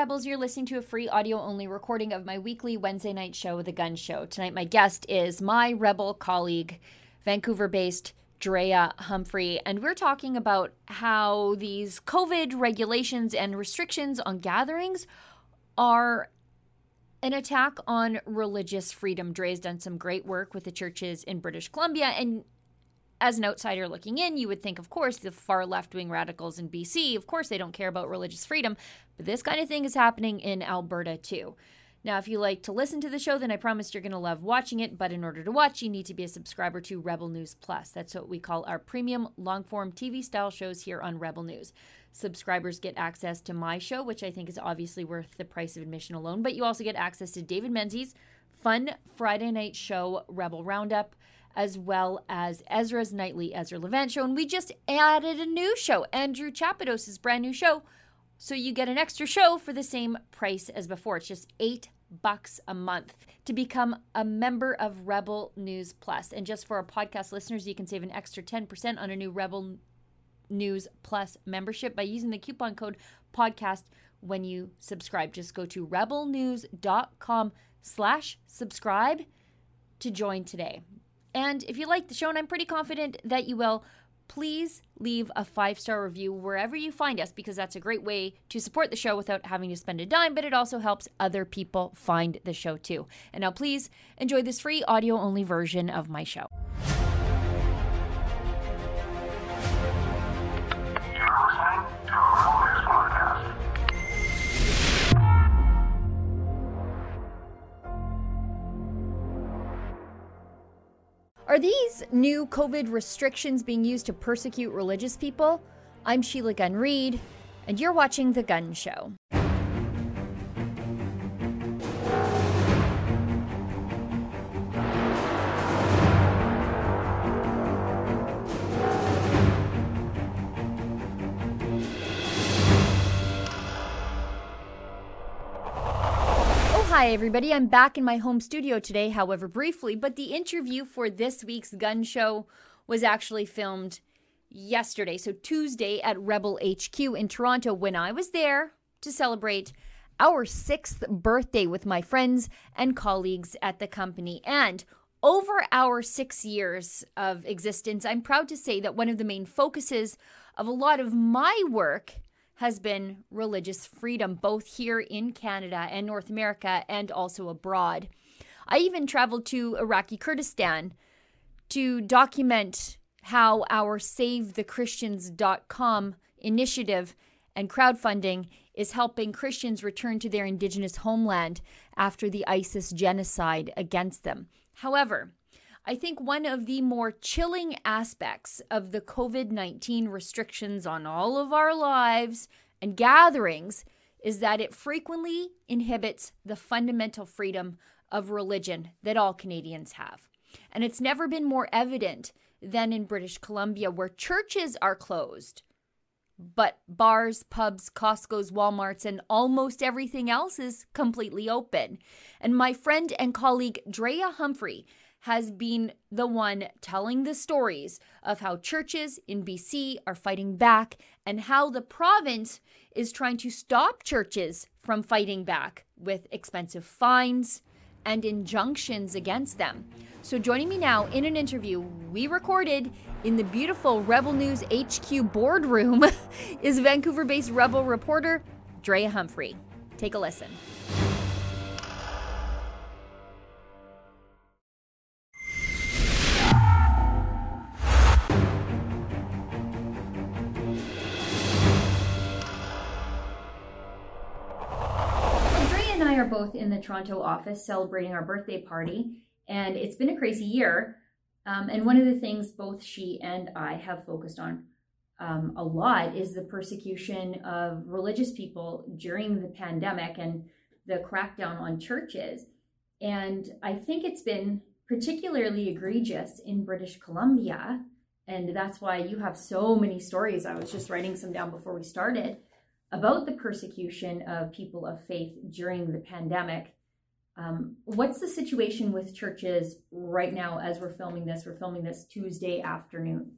Rebels. You're listening to a free audio only recording of my weekly Wednesday night show, The Gunn Show. Tonight, my guest is my Rebel colleague, Vancouver based Drea Humphrey, and we're talking about how these COVID regulations and restrictions on gatherings are an attack on religious freedom. Drea's done some great work with the churches in British Columbia, and as an outsider looking in, you would think, of course, the far left wing radicals in BC, of course, they don't care about religious freedom. But this kind of thing is happening in Alberta too. Now, if you like to listen to the show, then I promise you're going to love watching it. But in order to watch, you need to be a subscriber to Rebel News Plus. That's what we call our premium long form TV style shows here on Rebel News. Subscribers get access to my show, which I think is obviously worth the price of admission alone. But you also get access to David Menzies' fun Friday night show, Rebel Roundup as well as Ezra's nightly Ezra Levant show. And we just added a new show, Andrew Chapados' brand new show. So you get an extra show for the same price as before. It's just eight bucks a month to become a member of Rebel News Plus. And just for our podcast listeners, you can save an extra 10% on a new Rebel News Plus membership by using the coupon code podcast when you subscribe. Just go to rebelnews.com slash subscribe to join today. And if you like the show, and I'm pretty confident that you will, please leave a five star review wherever you find us because that's a great way to support the show without having to spend a dime, but it also helps other people find the show too. And now, please enjoy this free audio only version of my show. Are these new COVID restrictions being used to persecute religious people? I'm Sheila Gunn Reid, and you're watching The Gunn Show. Hi, everybody. I'm back in my home studio today, however, briefly, but the interview for this week's gun show was actually filmed yesterday, so Tuesday at Rebel HQ in Toronto, when I was there to celebrate our sixth birthday with my friends and colleagues at the company. And over our six years of existence, I'm proud to say that one of the main focuses of a lot of my work has been religious freedom, both here in Canada and North America and also abroad. I even traveled to Iraqi Kurdistan to document how our SaveTheChristians.com initiative and crowdfunding is helping Christians return to their indigenous homeland after the ISIS genocide against them. However, I think one of the more chilling aspects of the COVID 19 restrictions on all of our lives and gatherings is that it frequently inhibits the fundamental freedom of religion that all Canadians have. And it's never been more evident than in British Columbia, where churches are closed, but bars, pubs, Costco's, Walmarts, and almost everything else is completely open. And my friend and colleague Drea Humphrey has been the one telling the stories of how churches in BC are fighting back and how the province is trying to stop churches from fighting back with expensive fines and injunctions against them. So, joining me now in an interview we recorded in the beautiful Rebel News HQ boardroom is Vancouver based Rebel reporter Drea Humphrey. Take a listen. Toronto office celebrating our birthday party, and it's been a crazy year. Um, and one of the things both she and I have focused on um, a lot is the persecution of religious people during the pandemic and the crackdown on churches. And I think it's been particularly egregious in British Columbia. And that's why you have so many stories. I was just writing some down before we started about the persecution of people of faith during the pandemic. Um, what's the situation with churches right now as we're filming this? We're filming this Tuesday afternoon.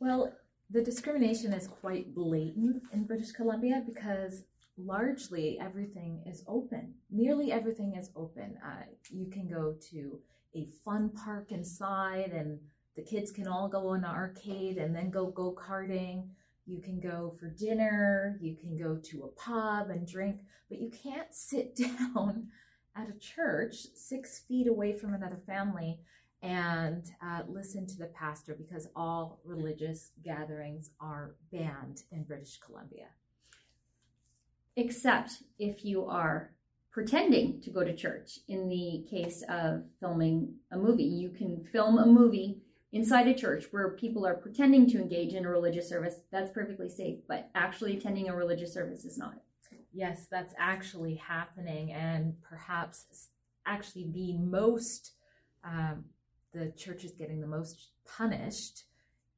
Well, the discrimination is quite blatant in British Columbia because largely everything is open. Nearly everything is open. Uh, you can go to a fun park inside, and the kids can all go in an arcade and then go go karting. You can go for dinner. You can go to a pub and drink, but you can't sit down at a church six feet away from another family and uh, listen to the pastor because all religious gatherings are banned in British Columbia. Except if you are pretending to go to church. In the case of filming a movie, you can film a movie inside a church where people are pretending to engage in a religious service. That's perfectly safe, but actually attending a religious service is not. Yes, that's actually happening, and perhaps actually the most um, the church is getting the most punished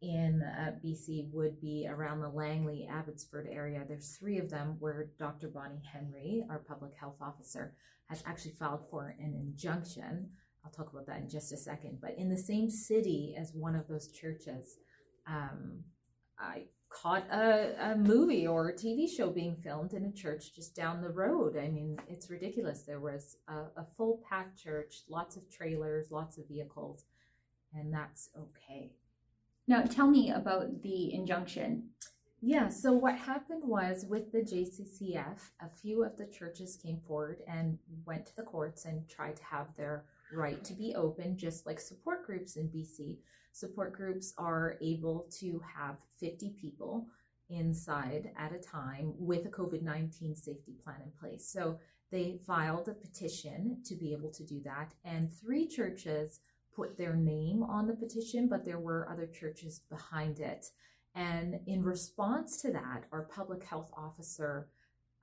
in uh, BC would be around the Langley Abbotsford area. There's three of them where Dr. Bonnie Henry, our public health officer, has actually filed for an injunction. I'll talk about that in just a second. But in the same city as one of those churches, um, I caught a, a movie or a TV show being filmed in a church just down the road. I mean, it's ridiculous. There was a, a full packed church, lots of trailers, lots of vehicles, and that's okay. Now, tell me about the injunction. Yeah, so what happened was with the JCCF, a few of the churches came forward and went to the courts and tried to have their right to be open, just like support groups in BC. Support groups are able to have 50 people inside at a time with a COVID 19 safety plan in place. So they filed a petition to be able to do that, and three churches put their name on the petition, but there were other churches behind it. And in response to that, our public health officer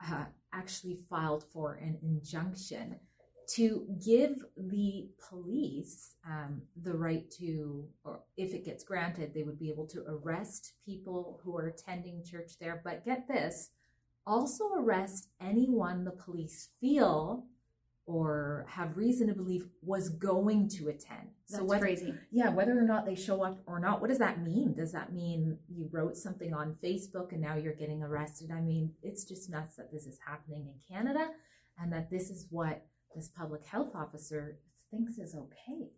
uh, actually filed for an injunction to give the police um, the right to, or if it gets granted, they would be able to arrest people who are attending church there. But get this also arrest anyone the police feel or have reason to believe was going to attend. That's so whether, crazy. Yeah, whether or not they show up or not, what does that mean? Does that mean you wrote something on Facebook and now you're getting arrested? I mean, it's just nuts that this is happening in Canada and that this is what this public health officer thinks is okay.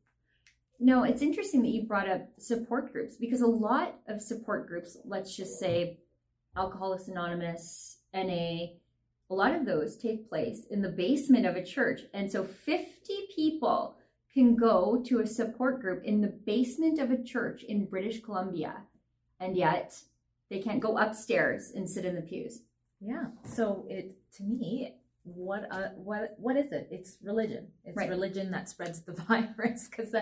No, it's interesting that you brought up support groups because a lot of support groups, let's just say Alcoholics Anonymous, NA, a lot of those take place in the basement of a church. And so 50 people can go to a support group in the basement of a church in British Columbia. And yet they can't go upstairs and sit in the pews. Yeah. So it to me, what uh, what what is it? It's religion. It's right. religion that spreads the virus because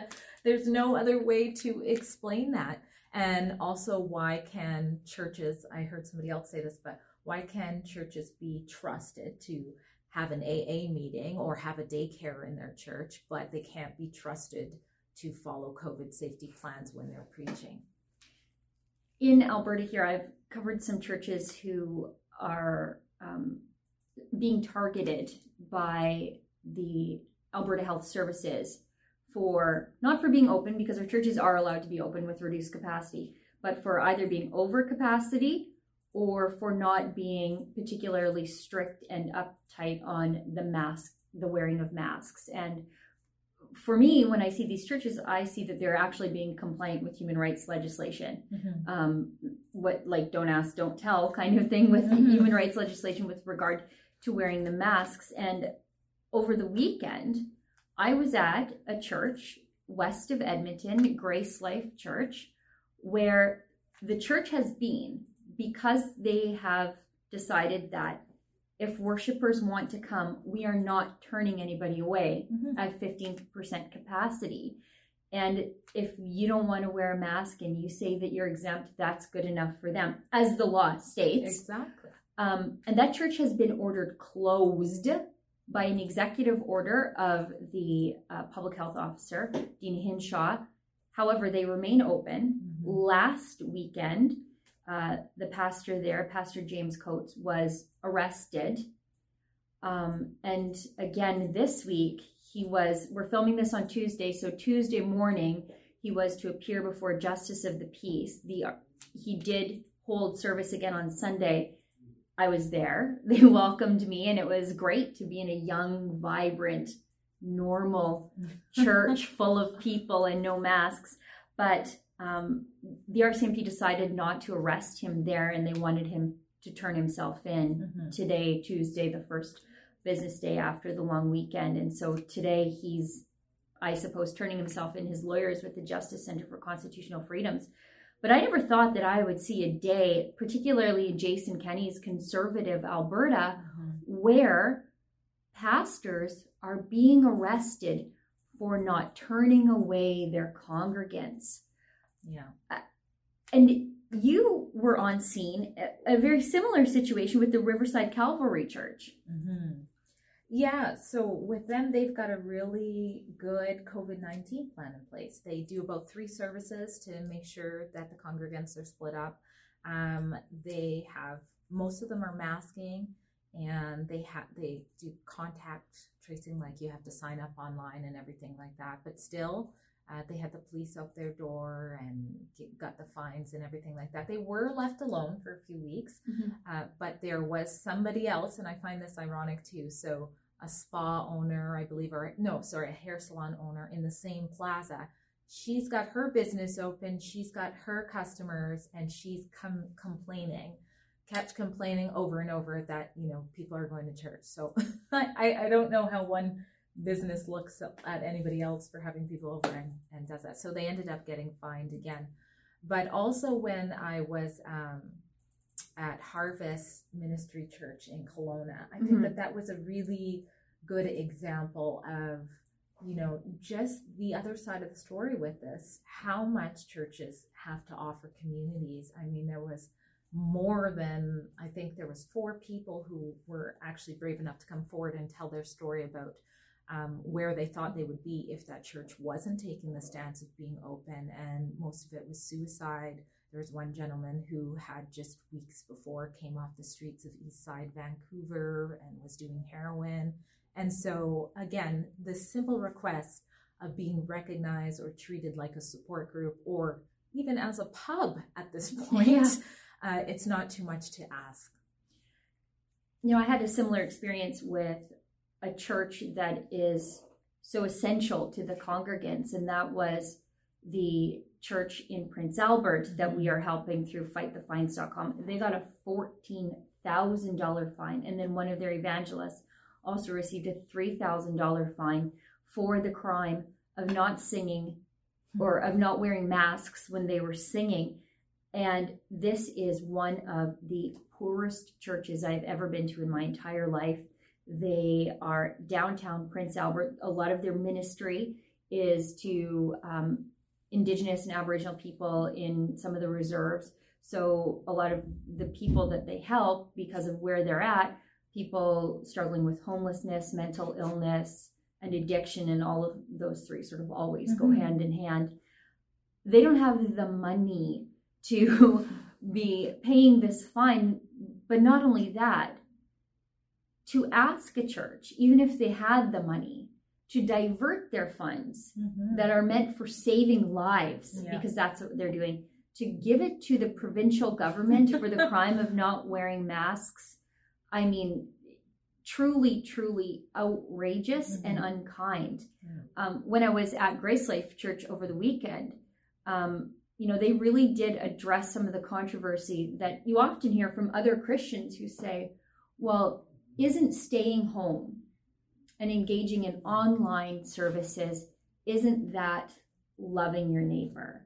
there's no other way to explain that. And also, why can churches? I heard somebody else say this, but why can churches be trusted to have an AA meeting or have a daycare in their church, but they can't be trusted to follow COVID safety plans when they're preaching? In Alberta, here, I've covered some churches who are um, being targeted by the Alberta Health Services for not for being open because our churches are allowed to be open with reduced capacity, but for either being over capacity or for not being particularly strict and uptight on the mask, the wearing of masks. And for me, when I see these churches, I see that they're actually being compliant with human rights legislation. Mm-hmm. Um, what like don't ask, don't tell kind of thing with mm-hmm. human rights legislation with regard to wearing the masks. And over the weekend, I was at a church west of Edmonton, Grace Life Church, where the church has been because they have decided that if worshipers want to come, we are not turning anybody away mm-hmm. at 15% capacity. And if you don't want to wear a mask and you say that you're exempt, that's good enough for them, as the law states. Exactly. Um, and that church has been ordered closed by an executive order of the uh, public health officer, Deena Hinshaw. However, they remain open. Mm-hmm. Last weekend, uh, the pastor there, Pastor James Coates, was arrested. Um, and again, this week, he was, we're filming this on Tuesday, so Tuesday morning, he was to appear before Justice of the Peace. The He did hold service again on Sunday. I was there. They welcomed me, and it was great to be in a young, vibrant, normal church full of people and no masks. But um, the RCMP decided not to arrest him there, and they wanted him to turn himself in mm-hmm. today, Tuesday, the first business day after the long weekend. And so today he's, I suppose, turning himself in. His lawyers with the Justice Center for Constitutional Freedoms. But I never thought that I would see a day, particularly in Jason Kenney's conservative Alberta, mm-hmm. where pastors are being arrested for not turning away their congregants. Yeah. Uh, and you were on scene, a, a, very similar situation with the Riverside Calvary Church. Mm-hmm. Yeah, so with them, they've got a really good COVID 19 plan in place. They do about three services to make sure that the congregants are split up. Um, they have, most of them are masking and they have they do contact tracing like you have to sign up online and everything like that but still uh, they had the police out their door and get, got the fines and everything like that. They were left alone for a few weeks, mm-hmm. uh, but there was somebody else, and I find this ironic too. So, a spa owner, I believe, or no, sorry, a hair salon owner in the same plaza. She's got her business open, she's got her customers, and she's come complaining, kept complaining over and over that, you know, people are going to church. So, I, I don't know how one business looks at anybody else for having people over and, and does that. So they ended up getting fined again. But also when I was um, at Harvest Ministry Church in Kelowna, I think mm-hmm. that that was a really good example of you know just the other side of the story with this how much churches have to offer communities i mean there was more than i think there was four people who were actually brave enough to come forward and tell their story about um, where they thought they would be if that church wasn't taking the stance of being open. And most of it was suicide. There was one gentleman who had just weeks before came off the streets of East Side Vancouver and was doing heroin. And so, again, the simple request of being recognized or treated like a support group or even as a pub at this point, yeah. uh, it's not too much to ask. You know, I had a similar experience with a church that is so essential to the congregants, and that was the church in Prince Albert that we are helping through fightthefines.com. They got a $14,000 fine, and then one of their evangelists also received a $3,000 fine for the crime of not singing or of not wearing masks when they were singing. And this is one of the poorest churches I've ever been to in my entire life. They are downtown Prince Albert. A lot of their ministry is to um, Indigenous and Aboriginal people in some of the reserves. So, a lot of the people that they help, because of where they're at, people struggling with homelessness, mental illness, and addiction, and all of those three sort of always mm-hmm. go hand in hand. They don't have the money to be paying this fine, but not only that, to ask a church, even if they had the money, to divert their funds mm-hmm. that are meant for saving lives, yeah. because that's what they're doing, to give it to the provincial government for the crime of not wearing masks. I mean, truly, truly outrageous mm-hmm. and unkind. Um, when I was at Grace Life Church over the weekend, um, you know, they really did address some of the controversy that you often hear from other Christians who say, well, isn't staying home and engaging in online services, isn't that loving your neighbor?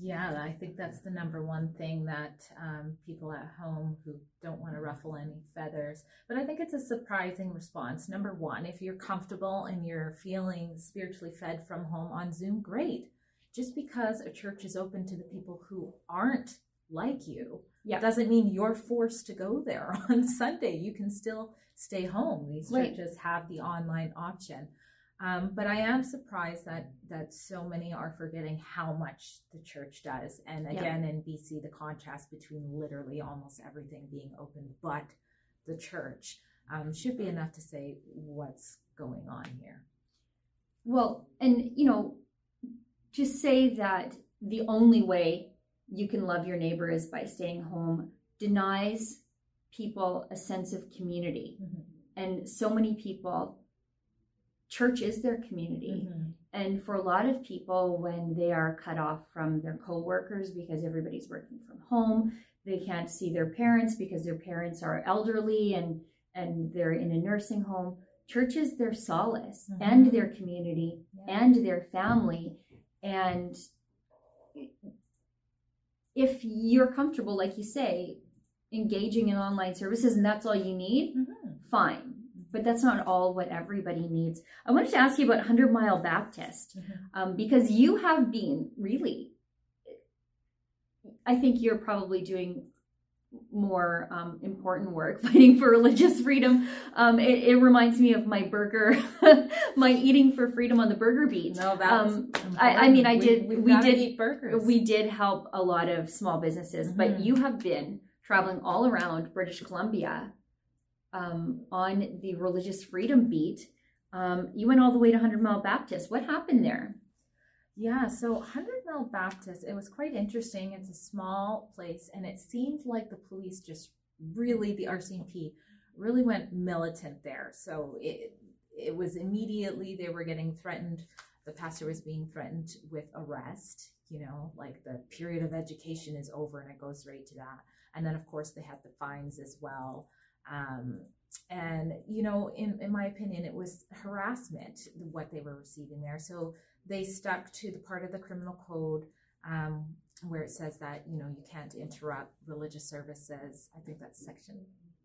Yeah, I think that's the number one thing that um, people at home who don't want to ruffle any feathers. But I think it's a surprising response. Number one, if you're comfortable and you're feeling spiritually fed from home on Zoom, great. Just because a church is open to the people who aren't like you yeah. doesn't mean you're forced to go there on Sunday. You can still stay home. These right. churches have the online option. Um, but I am surprised that that so many are forgetting how much the church does. And again, yeah. in BC, the contrast between literally almost everything being open but the church um, should be enough to say what's going on here. Well, and you know, to say that the only way you can love your neighbor is by staying home denies people a sense of community. Mhm. And so many people, church is their community. And for a lot of people, when they are cut off from their coworkers because everybody's working from home, they can't see their parents because their parents are elderly and and they're in a nursing home. Church is their solace Mhm. and their community Yeah. and their family. And if you're comfortable, like you say, engaging in online services and that's all you need, Mhm. fine. But that's not all what everybody needs. I wanted to ask you about 100 Mile Baptist Mhm. um, because you have been really, I think you're probably doing more um, important work fighting for religious freedom. Um, it, it reminds me of my burger, my eating for freedom on the burger beat. No, that's. Um, I- I mean, I did- We, we've we gotta did- eat burgers. We did help a lot of small businesses, but Mhm. you have been traveling all around British Columbia um, on the religious freedom beat. Um, you went all the way to 100 Mile Baptist. What happened there? Yeah, so 100 Mile Baptist, it was quite interesting. It's a small place, and it seemed like the police just really, the RCMP really went militant there. So it, it was immediately they were getting threatened. The pastor was being threatened with arrest, you know, like the period of education is over and it goes right to that. And then, of course, they had the fines as well. Um, and, you know, in, in my opinion, it was harassment, what they were receiving there. So they stuck to the part of the criminal code um, where it says that you know you can't interrupt religious services. I think that's section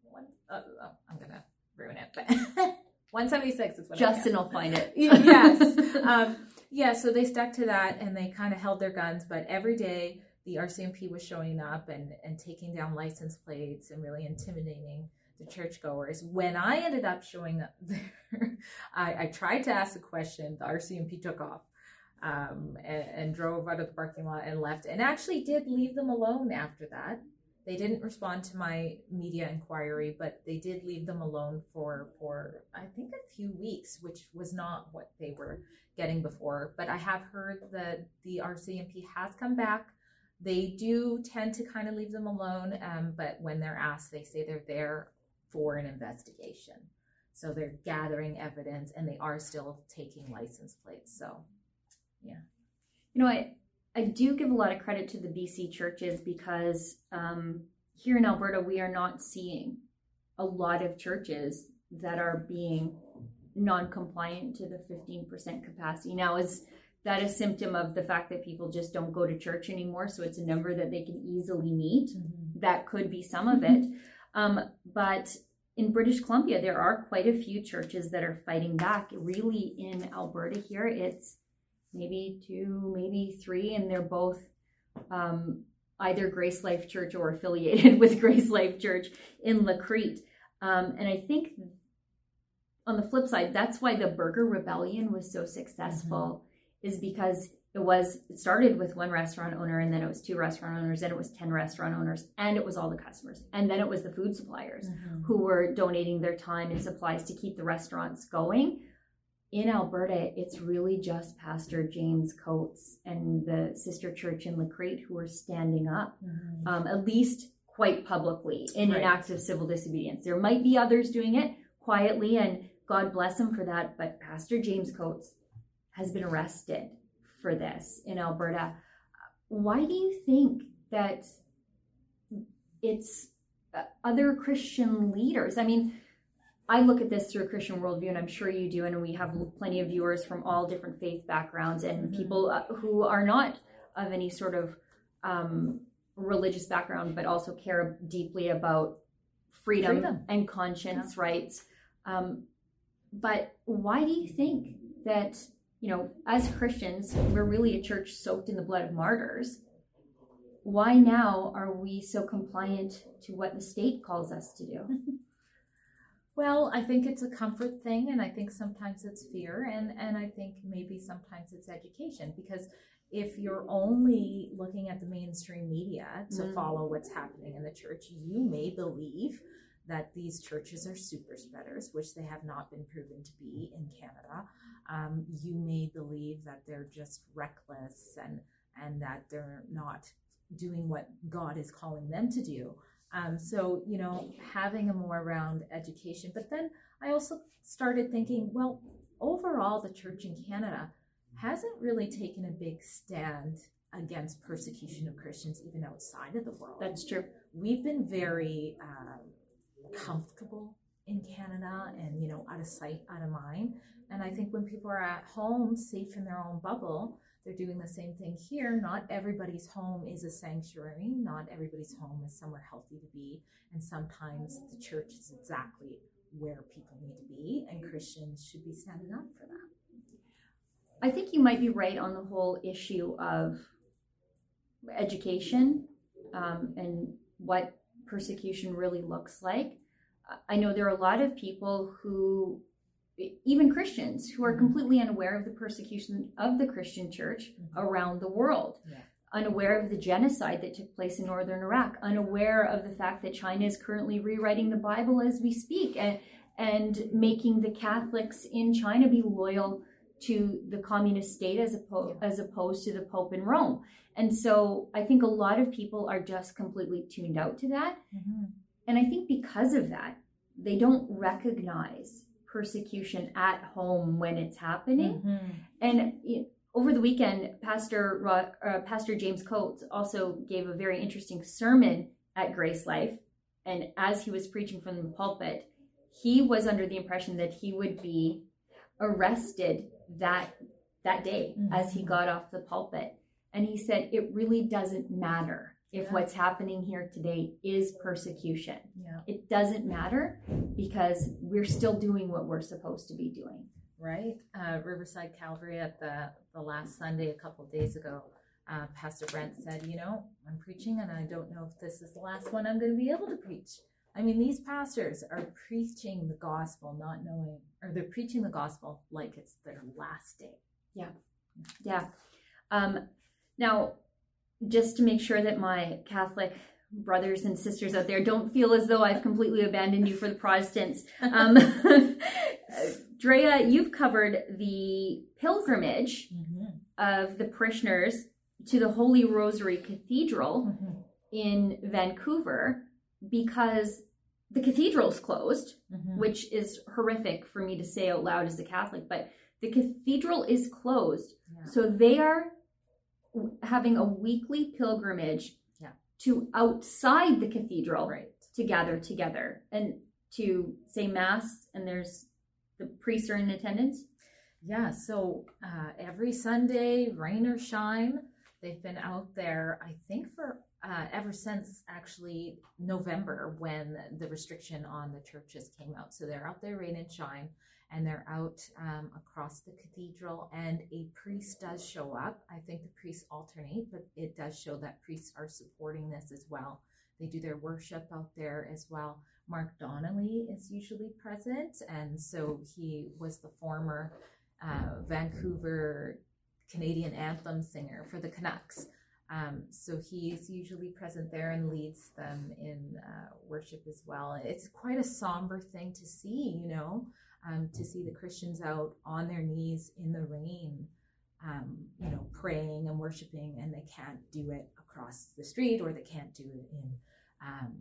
one. Uh, oh, I'm gonna ruin it, but 176 is what. Justin will find it. yes. Um, yeah, so they stuck to that and they kind of held their guns, but every day the RCMP was showing up and, and taking down license plates and really intimidating the churchgoers. When I ended up showing up there, I, I tried to ask a question. The RCMP took off um, and, and drove out of the parking lot and left, and actually did leave them alone after that. They didn't respond to my media inquiry, but they did leave them alone for for I think a few weeks, which was not what they were getting before. But I have heard that the RCMP has come back. They do tend to kind of leave them alone, um, but when they're asked, they say they're there for an investigation. So they're gathering evidence, and they are still taking license plates. So You know, I, I do give a lot of credit to the BC churches because um, here in Alberta, we are not seeing a lot of churches that are being non compliant to the 15% capacity. Now, is that a symptom of the fact that people just don't go to church anymore? So it's a number that they can easily meet? That could be some of it. Um, but in British Columbia, there are quite a few churches that are fighting back. Really, in Alberta, here, it's maybe two, maybe three, and they're both um, either Grace Life Church or affiliated with Grace Life Church in La Crete. Um, and I think on the flip side, that's why the Burger Rebellion was so successful, is because it was it started with one restaurant owner, and then it was two restaurant owners, then it was ten restaurant owners, and it was all the customers, and then it was the food suppliers who were donating their time and supplies to keep the restaurants going. In Alberta, it's really just Pastor James Coates and the sister church in La Crete who are standing up, um, at least quite publicly, in Right. an act of civil disobedience. There might be others doing it quietly, and God bless them for that, but Pastor James Coates has been arrested for this in Alberta. Why do you think that it's uh, other Christian leaders? I mean, I look at this through a Christian worldview, and I'm sure you do. And we have plenty of viewers from all different faith backgrounds and Mhm. people uh, who are not of any sort of um, religious background, but also care deeply about freedom, Freedom. and conscience rights. Um, but why do you think that, you know, as Christians, we're really a church soaked in the blood of martyrs? Why now are we so compliant to what the state calls us to do? Well, I think it's a comfort thing, and I think sometimes it's fear, and and I think maybe sometimes it's education because if you're only looking at the mainstream media to Mm. follow what's happening in the church, you may believe that these churches are super spreaders, which they have not been proven to be in Canada. Um, you may believe that they're just reckless and and that they're not doing what God is calling them to do. Um, so, you know, having a more round education. But then I also started thinking, well, overall, the church in Canada hasn't really taken a big stand against persecution of Christians even outside of the world. That's true. We've been very um, comfortable in Canada and, you know, out of sight, out of mind. And I think when people are at home, safe in their own bubble, they're doing the same thing here. Not everybody's home is a sanctuary. Not everybody's home is somewhere healthy to be. And sometimes the church is exactly where people need to be, and Christians should be standing up for that. I think you might be right on the whole issue of education um, and what persecution really looks like. I know there are a lot of people who, even Christians, who are completely unaware of the persecution of the Christian church Mhm. around the world, Yeah. unaware of the genocide that took place in northern Iraq, unaware of the fact that China is currently rewriting the Bible as we speak and, and making the Catholics in China be loyal to the communist state as, oppo- as opposed to the Pope in Rome. And so I think a lot of people are just completely tuned out to that. Mm-hmm. And I think because of that, they don't recognize persecution at home when it's happening. Mm-hmm. And you over the weekend, Pastor uh, Pastor James Coates also gave a very interesting sermon at Grace Life. And as he was preaching from the pulpit, he was under the impression that he would be arrested that that day as he Mhm. got off the pulpit. And he said, it really doesn't matter if Yeah. what's happening here today is persecution. Yeah. It doesn't matter because we're still doing what we're supposed to be doing. Right. Uh, Riverside Calvary at the, the last Sunday a couple days ago, uh, Pastor Brent said, You know, I'm preaching and I don't know if this is the last one I'm going to be able to preach. I mean, these pastors are preaching the gospel, not knowing, or they're preaching the gospel like it's their last day. Yeah. Yeah. Um, now, just to make sure that my Catholic brothers and sisters out there don't feel as though I've completely abandoned you for the Protestants, um, Drea, you've covered the pilgrimage Mm-hmm. of the parishioners to the Holy Rosary Cathedral Mm-hmm. in Vancouver because the cathedral's closed. Mm-hmm. which is horrific for me to say out loud as a Catholic, but the cathedral is closed. Yeah. So they are having a weekly pilgrimage Yeah. to outside the cathedral Right. to gather together and to say mass and there's the priests are in attendance. Yeah, so uh, every Sunday, rain or shine, they've been out there, I think, for uh, ever since actually November when the restriction on the churches came out. So they're out there, rain and shine, and they're out um, across the cathedral, and a priest does show up. I think the priests alternate, but it does show that priests are supporting this as well. They do their worship out there as well. Mark Donnelly is usually present, and so he was the former uh, Vancouver Canadian anthem singer for the Canucks. Um, so he's usually present there and leads them in uh, worship as well. It's quite a somber thing to see, you know, um, to see the Christians out on their knees in the rain, um, you know, praying and worshiping, and they can't do it across the street or they can't do it in um,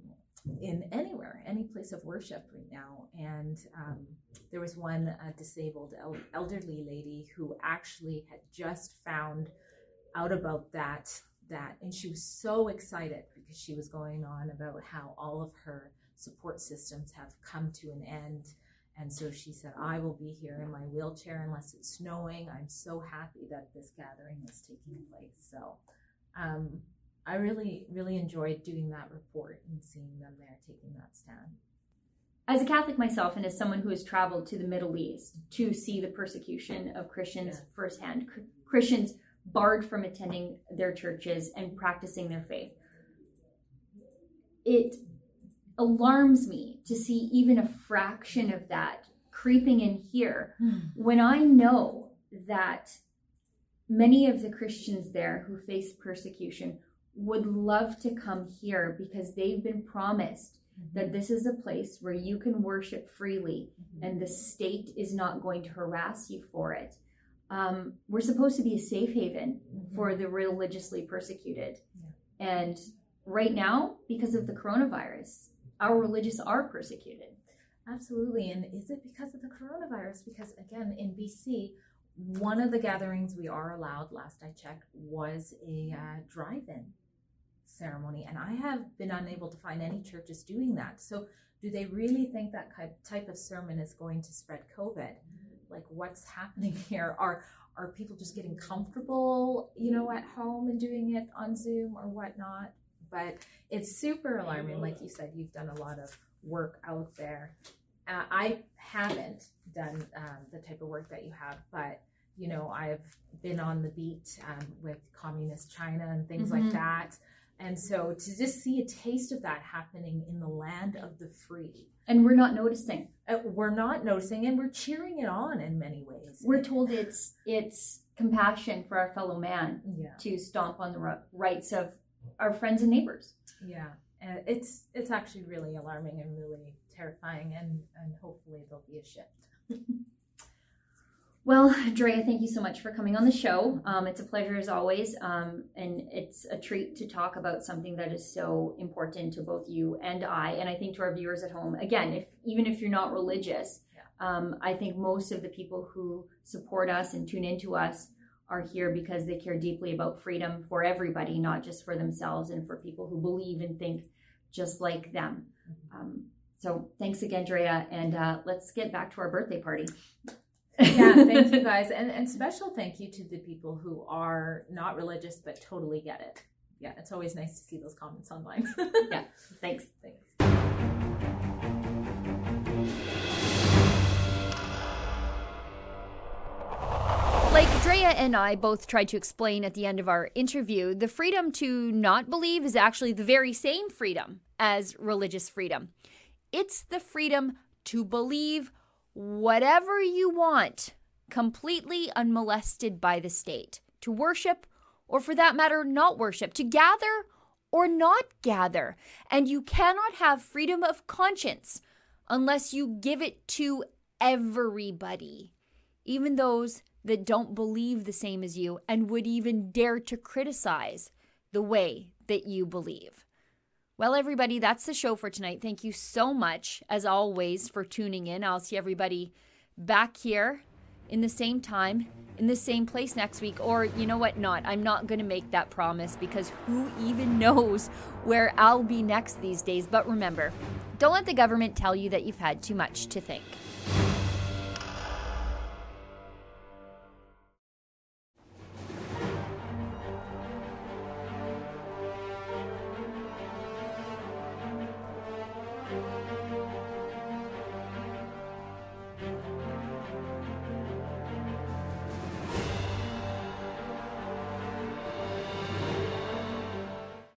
in anywhere, any place of worship right now. And um, there was one uh, disabled el- elderly lady who actually had just found out about that that and she was so excited because she was going on about how all of her support systems have come to an end and so she said i will be here in my wheelchair unless it's snowing i'm so happy that this gathering is taking place so um, i really really enjoyed doing that report and seeing them there taking that stand As a Catholic myself and as someone who has traveled to the Middle East to see the persecution of Christians Yeah. firsthand, Chr- Christians barred from attending their churches and practicing their faith. It alarms me to see even a fraction of that creeping in here hmm. when I know that many of the Christians there who face persecution would love to come here because they've been promised mm-hmm. that this is a place where you can worship freely mm-hmm. and the state is not going to harass you for it. Um, we're supposed to be a safe haven mm-hmm. for the religiously persecuted. And right now, because of the coronavirus, our religious are persecuted. Absolutely. And is it because of the coronavirus? Because again, in BC, one of the gatherings we are allowed, last I checked, was a uh, drive in ceremony. And I have been unable to find any churches doing that. So, do they really think that type of sermon is going to spread COVID? Like, what's happening here? Are are people just getting comfortable, you know, at home and doing it on Zoom or whatnot? But it's super alarming. Like you said, you've done a lot of work out there. Uh, I haven't done um, the type of work that you have, but you know, I've been on the beat um, with communist China and things mm-hmm. like that. And so to just see a taste of that happening in the land of the free. And we're not noticing. Uh, we're not noticing and we're cheering it on in many ways. We're told it's it's compassion for our fellow man yeah. to stomp on the rights of our friends and neighbors. Yeah. It's it's actually really alarming and really terrifying and and hopefully there'll be a shift. Well, Drea, thank you so much for coming on the show. Um, it's a pleasure as always, um, and it's a treat to talk about something that is so important to both you and I, and I think to our viewers at home. Again, if even if you're not religious, yeah. um, I think most of the people who support us and tune into us are here because they care deeply about freedom for everybody, not just for themselves and for people who believe and think just like them. Mm-hmm. Um, so thanks again, Drea, and uh, let's get back to our birthday party yeah, thank you guys. And, and special thank you to the people who are not religious but totally get it. Yeah, it's always nice to see those comments online. yeah, thanks. Thanks. And I both tried to explain at the end of our interview, the freedom to not believe is actually the very same freedom as religious freedom. It's the freedom to believe whatever you want, completely unmolested by the state, to worship, or for that matter, not worship, to gather or not gather. And you cannot have freedom of conscience unless you give it to everybody, even those that don't believe the same as you and would even dare to criticize the way that you believe. Well, everybody, that's the show for tonight. Thank you so much, as always, for tuning in. I'll see everybody back here in the same time, in the same place next week. Or, you know what? Not. I'm not going to make that promise because who even knows where I'll be next these days. But remember, don't let the government tell you that you've had too much to think.